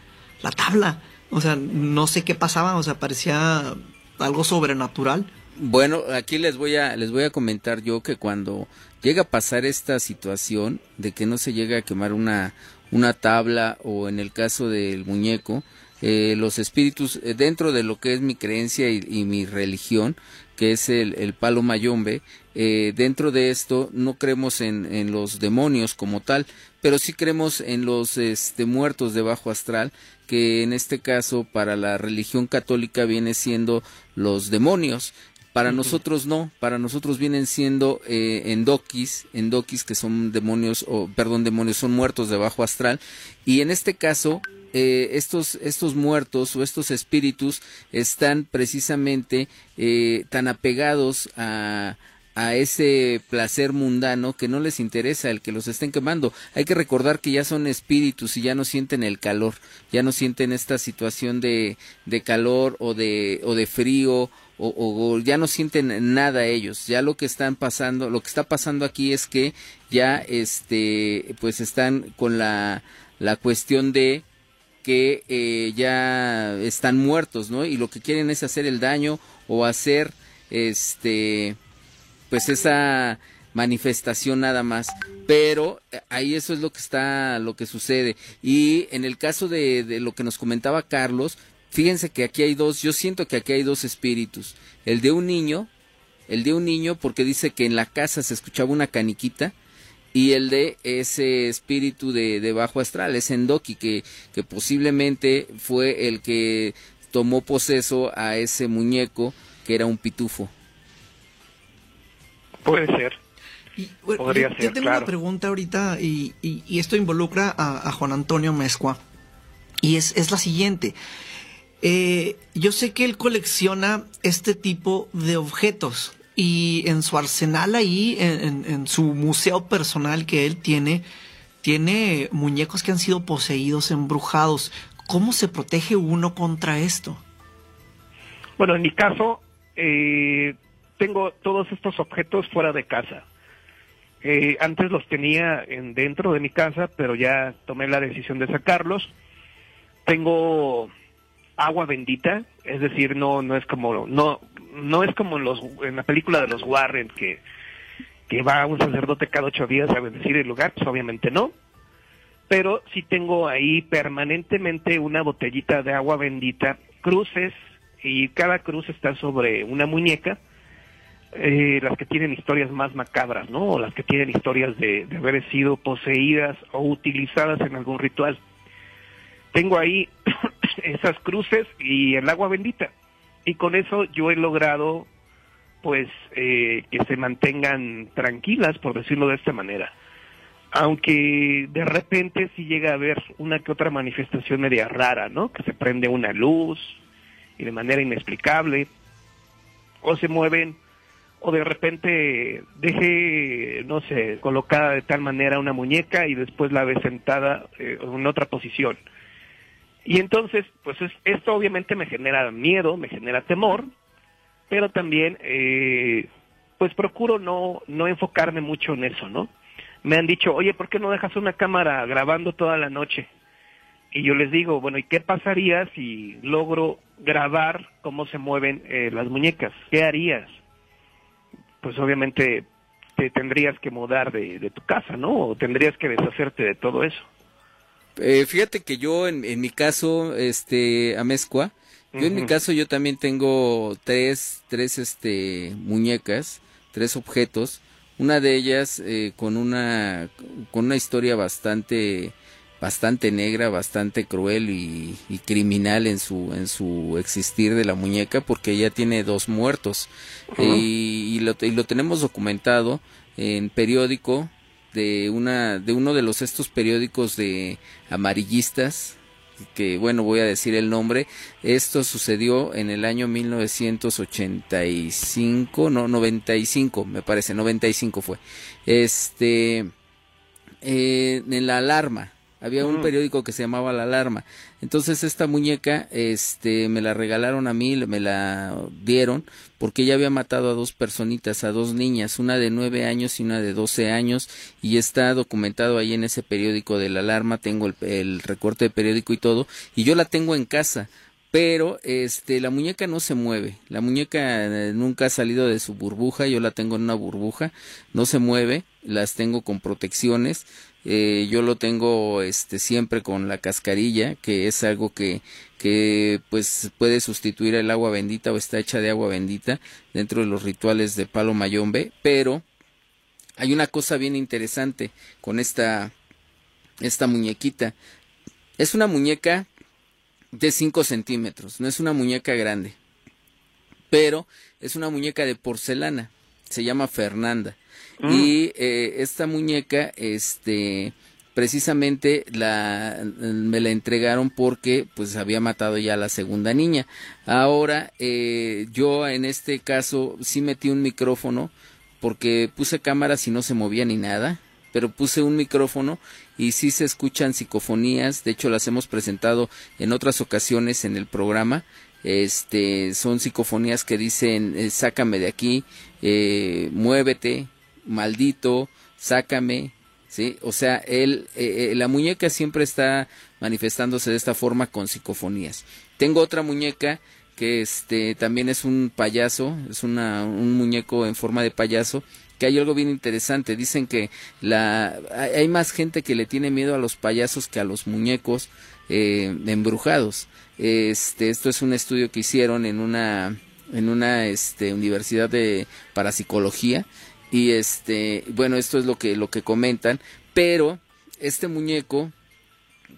la tabla. O sea, no sé qué pasaba. O sea, parecía algo sobrenatural. Bueno, aquí les voy a les voy a comentar yo que cuando llega a pasar esta situación de que no se llega a quemar una una tabla o en el caso del muñeco, eh, los espíritus eh, dentro de lo que es mi creencia y, y mi religión, que es el, el palo mayombe, eh, dentro de esto no creemos en, en, los demonios como tal, pero sí creemos en los este, muertos de bajo astral, que en este caso para la religión católica viene siendo los demonios. Para nosotros no, para nosotros vienen siendo eh, endokis, endokis que son demonios, o perdón, demonios, son muertos de bajo astral, y en este caso eh, estos, estos muertos o estos espíritus están precisamente eh, tan apegados a, a ese placer mundano que no les interesa el que los estén quemando. Hay que recordar que ya son espíritus y ya no sienten el calor, ya no sienten esta situación de, de calor o de, o de frío o, ya no sienten nada ellos. Ya lo que están pasando, lo que está pasando aquí es que ya este, pues están con la, la cuestión de que eh, ya están muertos, ¿no? Y lo que quieren es hacer el daño o hacer, este, pues esa manifestación nada más. Pero eh, ahí eso es lo que está, lo que sucede. Y en el caso de, lo que nos comentaba Carlos, fíjense que aquí hay dos, yo siento que aquí hay dos espíritus. El de un niño, el de un niño porque dice que en la casa se escuchaba una caniquita y el de ese espíritu de, bajo astral, ese Endoki, que, que posiblemente fue el que tomó poseso a ese muñeco que era un pitufo. Puede ser. Y, Podría yo, ser, yo tengo una pregunta ahorita y, y, y esto involucra a, a, Juan Antonio Mezcua y es, es la siguiente. Eh, yo sé que él colecciona este tipo de objetos y en su arsenal ahí, en, en, su museo personal que él tiene, tiene muñecos que han sido poseídos, embrujados. ¿Cómo se protege uno contra esto? Bueno, en mi caso, eh, tengo todos estos objetos fuera de casa. Eh, antes los tenía en, dentro de mi casa, pero ya tomé la decisión de sacarlos. Tengo agua bendita, es decir, no no es como no no es como en los en la película de los Warren que que va un sacerdote cada ocho días a bendecir el lugar, pues obviamente no. Pero sí tengo ahí permanentemente una botellita de agua bendita, cruces y cada cruz está sobre una muñeca. Eh, las que tienen historias más macabras, ¿no? O las que tienen historias de, haber sido poseídas o utilizadas en algún ritual. Tengo ahí esas cruces y el agua bendita. Y con eso yo he logrado, pues, eh, que se mantengan tranquilas, por decirlo de esta manera. Aunque de repente sí llega a haber una que otra manifestación media rara, ¿no? Que se prende una luz y de manera inexplicable, o se mueven o de repente deje, no sé, colocada de tal manera una muñeca y después la ve sentada eh, en otra posición. Y entonces, pues es- esto obviamente me genera miedo, me genera temor, pero también, eh, pues procuro no, no enfocarme mucho en eso, ¿no? Me han dicho, oye, ¿por qué no dejas una cámara grabando toda la noche? Y yo les digo, bueno, ¿y qué pasaría si logro grabar cómo se mueven eh, las muñecas? ¿Qué harías? Pues obviamente te tendrías que mudar de, de tu casa, ¿no? O tendrías que deshacerte de todo eso. Eh, fíjate que yo en, en mi caso, este, Amezcua, yo en mi caso yo también tengo tres, tres, este, muñecas, tres objetos, una de ellas eh, con una, con una historia bastante, bastante negra, bastante cruel y, y criminal en su, en su existir de la muñeca, porque ella tiene dos muertos. Y, y lo, y lo tenemos documentado en periódico de una de uno de los estos periódicos de amarillistas que bueno voy a decir el nombre. Esto sucedió en el año 1985 no 95 me parece 95 fue. Este eh, en la alarma había un periódico que se llamaba La Alarma. Entonces esta muñeca, este, me la regalaron a mí, me la dieron porque ella había matado a dos personitas, a dos niñas, una de nueve años y una de doce años, y está documentado ahí en ese periódico de La Alarma. Tengo el, el recorte de periódico y todo, y yo la tengo en casa. Pero este la muñeca no se mueve, la muñeca eh, nunca ha salido de su burbuja, yo la tengo en una burbuja, no se mueve, las tengo con protecciones, eh, yo lo tengo este siempre con la cascarilla que es algo que que pues puede sustituir el agua bendita o está hecha de agua bendita dentro de los rituales de palo mayombe pero hay una cosa bien interesante con esta esta muñequita. Es una muñeca de 5 centímetros no es una muñeca grande pero es una muñeca de porcelana se llama Fernanda Mm. y eh, esta muñeca este precisamente la me la entregaron porque pues había matado ya a la segunda niña. Ahora eh, yo en este caso sí metí un micrófono porque puse cámaras y no se movía ni nada pero puse un micrófono y sí se escuchan psicofonías. De hecho las hemos presentado en otras ocasiones en el programa. Este son psicofonías que dicen eh, sácame de aquí eh, muévete maldito sácame sí o sea él eh, eh, la muñeca siempre está manifestándose de esta forma con psicofonías. Tengo otra muñeca que este también es un payaso es una un muñeco en forma de payaso que hay algo bien interesante. Dicen que la hay más gente que le tiene miedo a los payasos que a los muñecos eh, embrujados. Este esto es un estudio que hicieron en una en una este universidad de parapsicología y este bueno esto es lo que lo que comentan pero este muñeco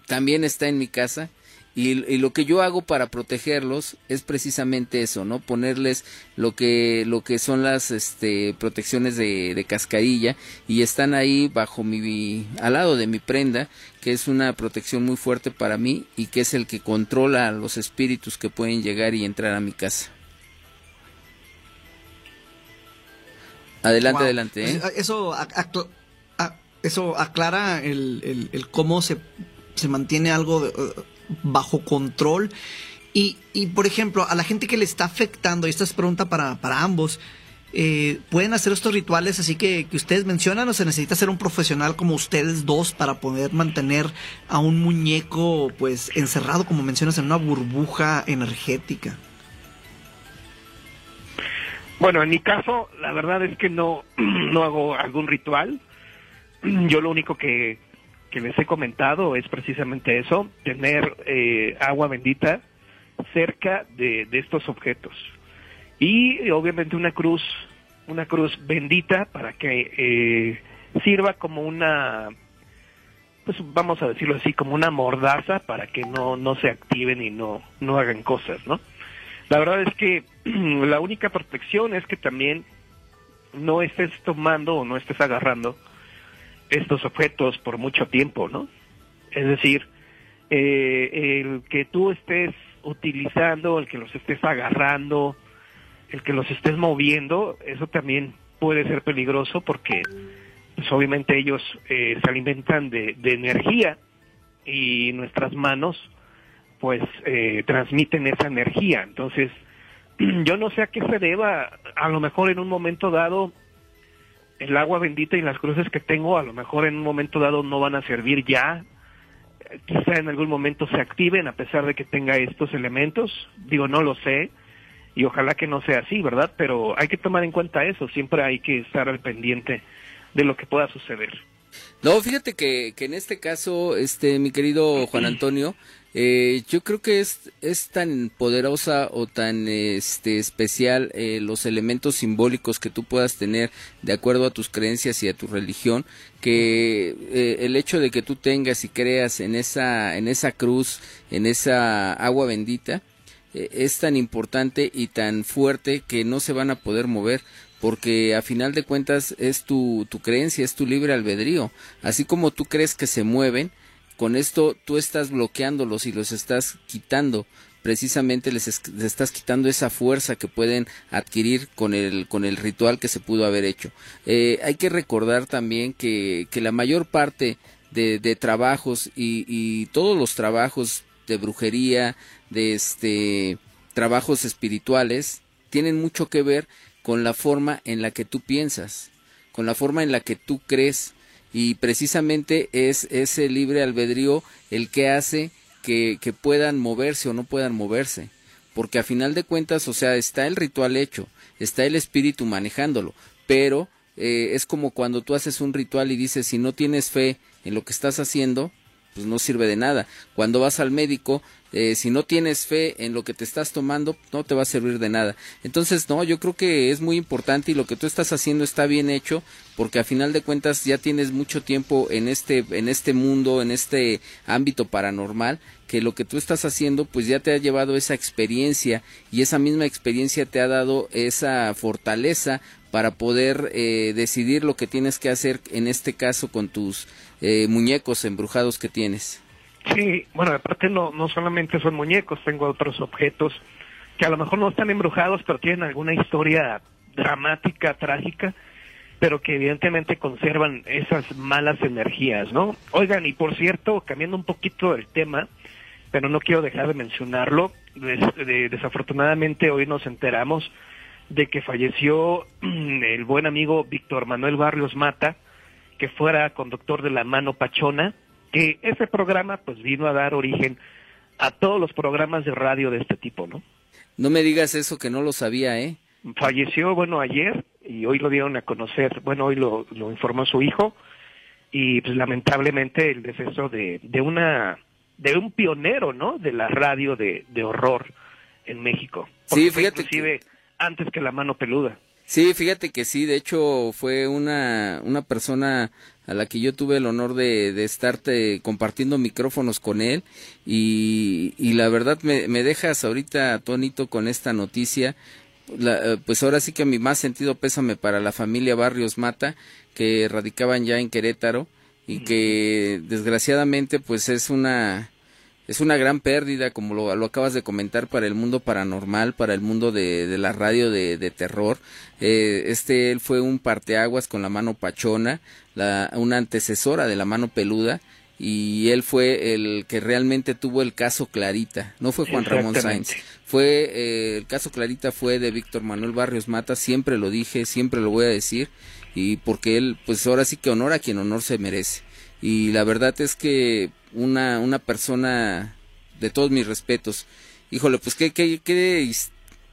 también está en mi casa y, lo que yo hago para protegerlos es precisamente eso, ¿no? Ponerles lo que, lo que son las este, protecciones de, de y están ahí bajo mi, al lado de mi prenda, que es una protección muy fuerte para mí y que es el que controla los espíritus que pueden llegar y entrar a mi casa. Adelante, Wow. adelante, ¿eh? Pues, Eso, acla- eso aclara el, el- el cómo se, se mantiene algo de, eh, bajo control. Y, y, por ejemplo, a la gente que le está afectando, y esta es pregunta para, para ambos, eh, ¿pueden hacer estos rituales así que, que ustedes mencionan o se necesita ser un profesional como ustedes dos para poder mantener a un muñeco pues encerrado, como mencionas, en una burbuja energética? Bueno, en mi caso, la verdad es que no, no hago algún ritual. Yo lo único que, que les he comentado es precisamente eso, tener eh, agua bendita cerca de, de estos objetos. Y obviamente una cruz, una cruz bendita para que eh, sirva como una, pues vamos a decirlo así, como una mordaza para que no, no se activen y no, no hagan cosas, ¿no? La verdad es que la única protección es que también no estés tomando o no estés agarrando estos objetos por mucho tiempo, ¿no? Es decir, eh, el que tú estés utilizando, el que los estés agarrando, el que los estés moviendo, eso también puede ser peligroso porque pues obviamente ellos eh, se alimentan de, de, energía y nuestras manos pues eh, transmiten esa energía. Entonces, yo no sé a qué se deba, a lo mejor en un momento dado el agua bendita y las cruces que tengo a lo mejor en un momento dado no van a servir ya, quizá en algún momento se activen a pesar de que tenga estos elementos, digo no lo sé, y ojalá que no sea así, ¿verdad? Pero hay que tomar en cuenta eso, siempre hay que estar al pendiente de lo que pueda suceder. No, fíjate que, que en este caso, este, mi querido Juan Antonio, eh, yo creo que es, es tan poderosa o tan este, especial eh, los elementos simbólicos que tú puedas tener de acuerdo a tus creencias y a tu religión que eh, el hecho de que tú tengas y creas en esa, en esa cruz, en esa agua bendita, eh, es tan importante y tan fuerte que no se van a poder mover porque a final de cuentas es tu, tu creencia, es tu libre albedrío. Así como tú crees que se mueven, con esto tú estás bloqueándolos y los estás quitando. Precisamente les, estás quitando esa fuerza que pueden adquirir con el, con el ritual que se pudo haber hecho. Eh, hay que recordar también que, que la mayor parte de, de trabajos y, y todos los trabajos de brujería, de este trabajos espirituales, tienen mucho que ver con la forma en la que tú piensas, con la forma en la que tú crees y precisamente es ese libre albedrío el que hace que, que puedan moverse o no puedan moverse. Porque a final de cuentas, o sea, está el ritual hecho, está el espíritu manejándolo, pero eh, es como cuando tú haces un ritual y dices, si no tienes fe en lo que estás haciendo, pues no sirve de nada. Cuando vas al médico, eh, si no tienes fe en lo que te estás tomando, no te va a servir de nada. Entonces, no, yo creo que es muy importante y lo que tú estás haciendo está bien hecho, porque a final de cuentas ya tienes mucho tiempo en este, en este mundo, en este ámbito paranormal, que lo que tú estás haciendo, pues ya te ha llevado esa experiencia y esa misma experiencia te ha dado esa fortaleza para poder eh, decidir lo que tienes que hacer en este caso con tus eh, muñecos embrujados que tienes. Sí, bueno, aparte no, no solamente son muñecos, tengo otros objetos que a lo mejor no están embrujados, pero tienen alguna historia dramática, trágica, pero que evidentemente conservan esas malas energías, ¿no? Oigan, y por cierto, cambiando un poquito el tema, pero no quiero dejar de mencionarlo, desafortunadamente hoy nos enteramos de que falleció el buen amigo Víctor Manuel Barrios Mata, que fuera conductor de la mano Pachona, que ese programa pues vino a dar origen a todos los programas de radio de este tipo, ¿no? No me digas eso que no lo sabía, ¿eh? Falleció, bueno, ayer y hoy lo dieron a conocer, bueno, hoy lo, lo informó su hijo y pues lamentablemente el deceso de, de una de un pionero, ¿no? De la radio de, de horror en México. sí, fíjate. Inclusive antes que la mano peluda. Sí, fíjate que sí, de hecho fue una, una persona a la que yo tuve el honor de, de estarte compartiendo micrófonos con él y, y la verdad me, me dejas ahorita atónito con esta noticia. La, pues ahora sí que mi más sentido pésame para la familia Barrios Mata que radicaban ya en Querétaro y que desgraciadamente pues es una es una gran pérdida, como lo, lo, acabas de comentar, para el mundo paranormal, para el mundo de, de la radio de, de terror. Eh, este él fue un parteaguas con la mano pachona, la, una antecesora de la mano peluda, y él fue el que realmente tuvo el caso Clarita, no fue Juan Ramón Sainz. Fue, eh, el caso Clarita fue de Víctor Manuel Barrios Mata, siempre lo dije, siempre lo voy a decir, y porque él, pues ahora sí que honor a quien honor se merece. Y la verdad es que una, una persona de todos mis respetos. Híjole, pues qué, qué, qué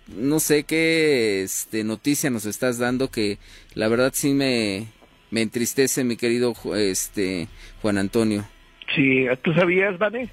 no sé qué este, noticia nos estás dando que la verdad sí me, me entristece, mi querido este, Juan Antonio. Sí, ¿tú sabías, Vane?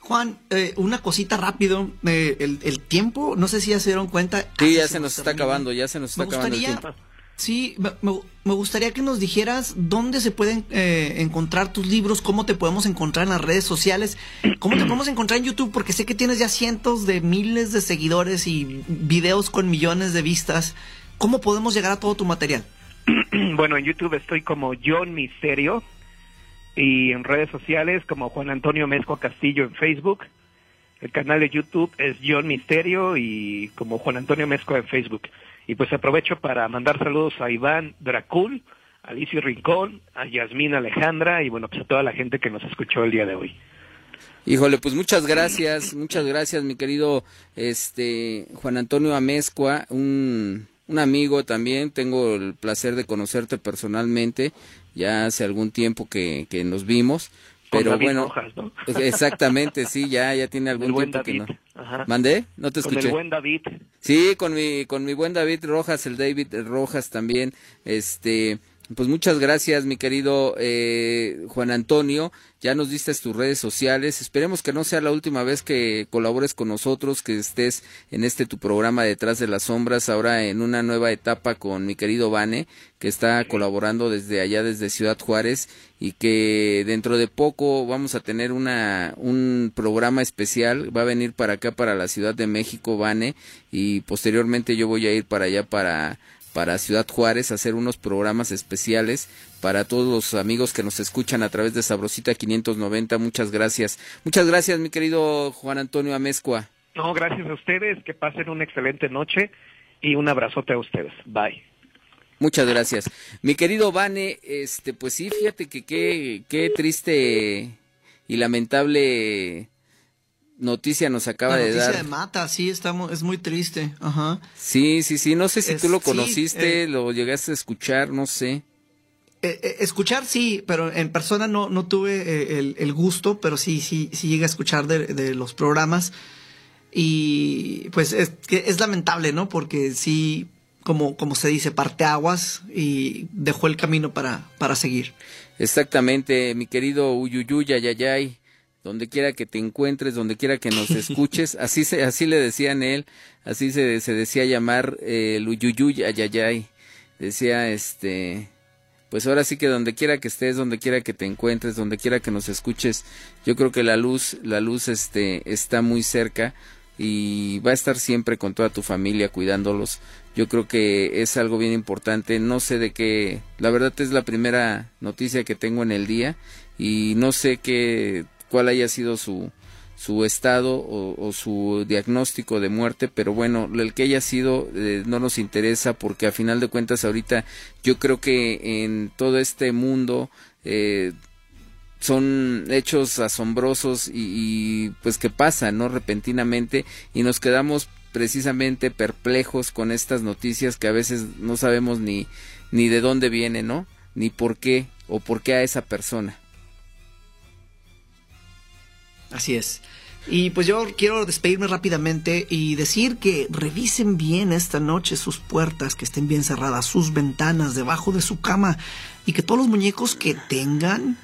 Juan, eh, una cosita rápido. Eh, el, el tiempo, no sé si ya se dieron cuenta. Sí, casi ya se nos está termina. acabando, ya se nos está Me acabando el gustaría, tiempo. Sí, me, gustaría que nos dijeras dónde se pueden eh, encontrar tus libros, cómo te podemos encontrar en las redes sociales, cómo te podemos encontrar en YouTube, porque sé que tienes ya cientos de miles de seguidores y videos con millones de vistas. ¿Cómo podemos llegar a todo tu material? bueno, en YouTube estoy como John Misterio y en redes sociales como Juan Antonio Mezco Castillo en Facebook. El canal de YouTube es John Misterio y como Juan Antonio Mezco en Facebook. Y pues aprovecho para mandar saludos a Iván Dracul, a Alicio Rincón, a Yasmín Alejandra y bueno, pues a toda la gente que nos escuchó el día de hoy. Híjole, pues muchas gracias, muchas gracias, mi querido este Juan Antonio Amezcua, un, un amigo también, tengo el placer de conocerte personalmente, ya hace algún tiempo que, que nos vimos, pero David bueno, Rojas, ¿no? exactamente, sí, ya, ya tiene algún El buen tiempo que no. Ajá. ¿Mandé? No te Con escuché. el buen David. Sí, con mi, con mi buen David Rojas, el David Rojas también. Este, pues muchas gracias, mi querido eh, Juan Antonio. Ya nos diste tus redes sociales. Esperemos que no sea la última vez que colabores con nosotros, que estés en este tu programa Detrás de las Sombras, ahora en una nueva etapa con mi querido Vane, que está colaborando desde allá, desde Ciudad Juárez, y que dentro de poco vamos a tener una, un programa especial. Va a venir para acá, para la Ciudad de México, Vane, y posteriormente yo voy a ir para allá, para para Ciudad Juárez hacer unos programas especiales para todos los amigos que nos escuchan a través de Sabrosita 590. Muchas gracias. Muchas gracias, mi querido Juan Antonio Amezcua. No, gracias a ustedes, que pasen una excelente noche y un abrazote a ustedes. Bye. Muchas gracias. Mi querido Vane, este, pues sí, fíjate que qué, qué triste y lamentable noticia nos acaba La de noticia dar. de Mata, sí, estamos, es muy triste. Ajá. Sí, sí, sí, no sé si Es- tú lo sí, conociste, eh. lo llegaste a escuchar, no sé. Eh, eh, escuchar sí, pero en persona no, no tuve el, el gusto, pero sí, sí, sí llegué a escuchar de, de los programas. Y pues es, es lamentable, ¿no? Porque sí, como, como se dice, parte aguas y dejó el camino para, para seguir. Exactamente, mi querido Uyuyuy, Ayayay, donde quiera que te encuentres, donde quiera que nos escuches, así se, así le decían él, así se, se decía llamar eh, el Uyuyuy, Ayayay, decía este, pues ahora sí que donde quiera que estés, donde quiera que te encuentres, donde quiera que nos escuches, yo creo que la luz, la luz este, está muy cerca y va a estar siempre con toda tu familia cuidándolos. Yo creo que es algo bien importante. No sé de qué, la verdad es la primera noticia que tengo en el día y no sé qué, cuál haya sido su, su estado o, su diagnóstico de muerte, pero bueno, el que haya sido eh, no nos interesa porque a final de cuentas ahorita yo creo que en todo este mundo eh, son hechos asombrosos y, y, pues que pasan, ¿no? Repentinamente y nos quedamos precisamente perplejos con estas noticias que a veces no sabemos ni, ni de dónde viene, ¿no? Ni por qué o por qué a esa persona. Así es. Y pues yo quiero despedirme rápidamente y decir que revisen bien esta noche sus puertas, que estén bien cerradas, sus ventanas, debajo de su cama y que todos los muñecos que tengan,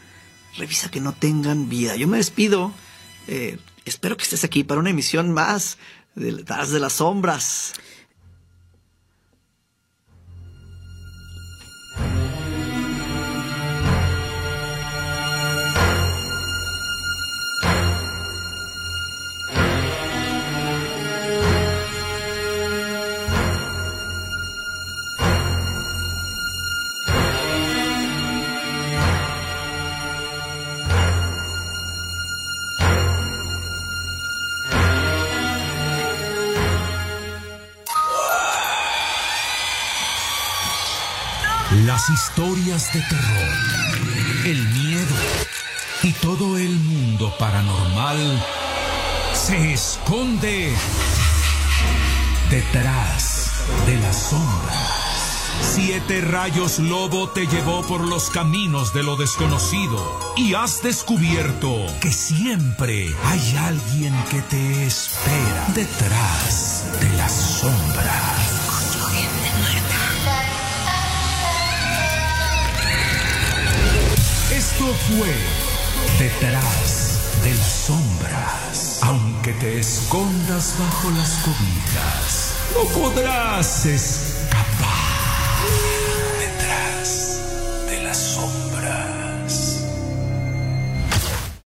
revisa que no tengan vida. Yo me despido. Eh, espero que estés aquí para una emisión más de de las Sombras. Las historias de terror, el miedo y todo el mundo paranormal se esconde detrás de la sombra. Siete rayos lobo te llevó por los caminos de lo desconocido y has descubierto que siempre hay alguien que te espera detrás de la sombra. Fue Detrás de las Sombras. aunque te escondas bajo las cobijas, no podrás escapar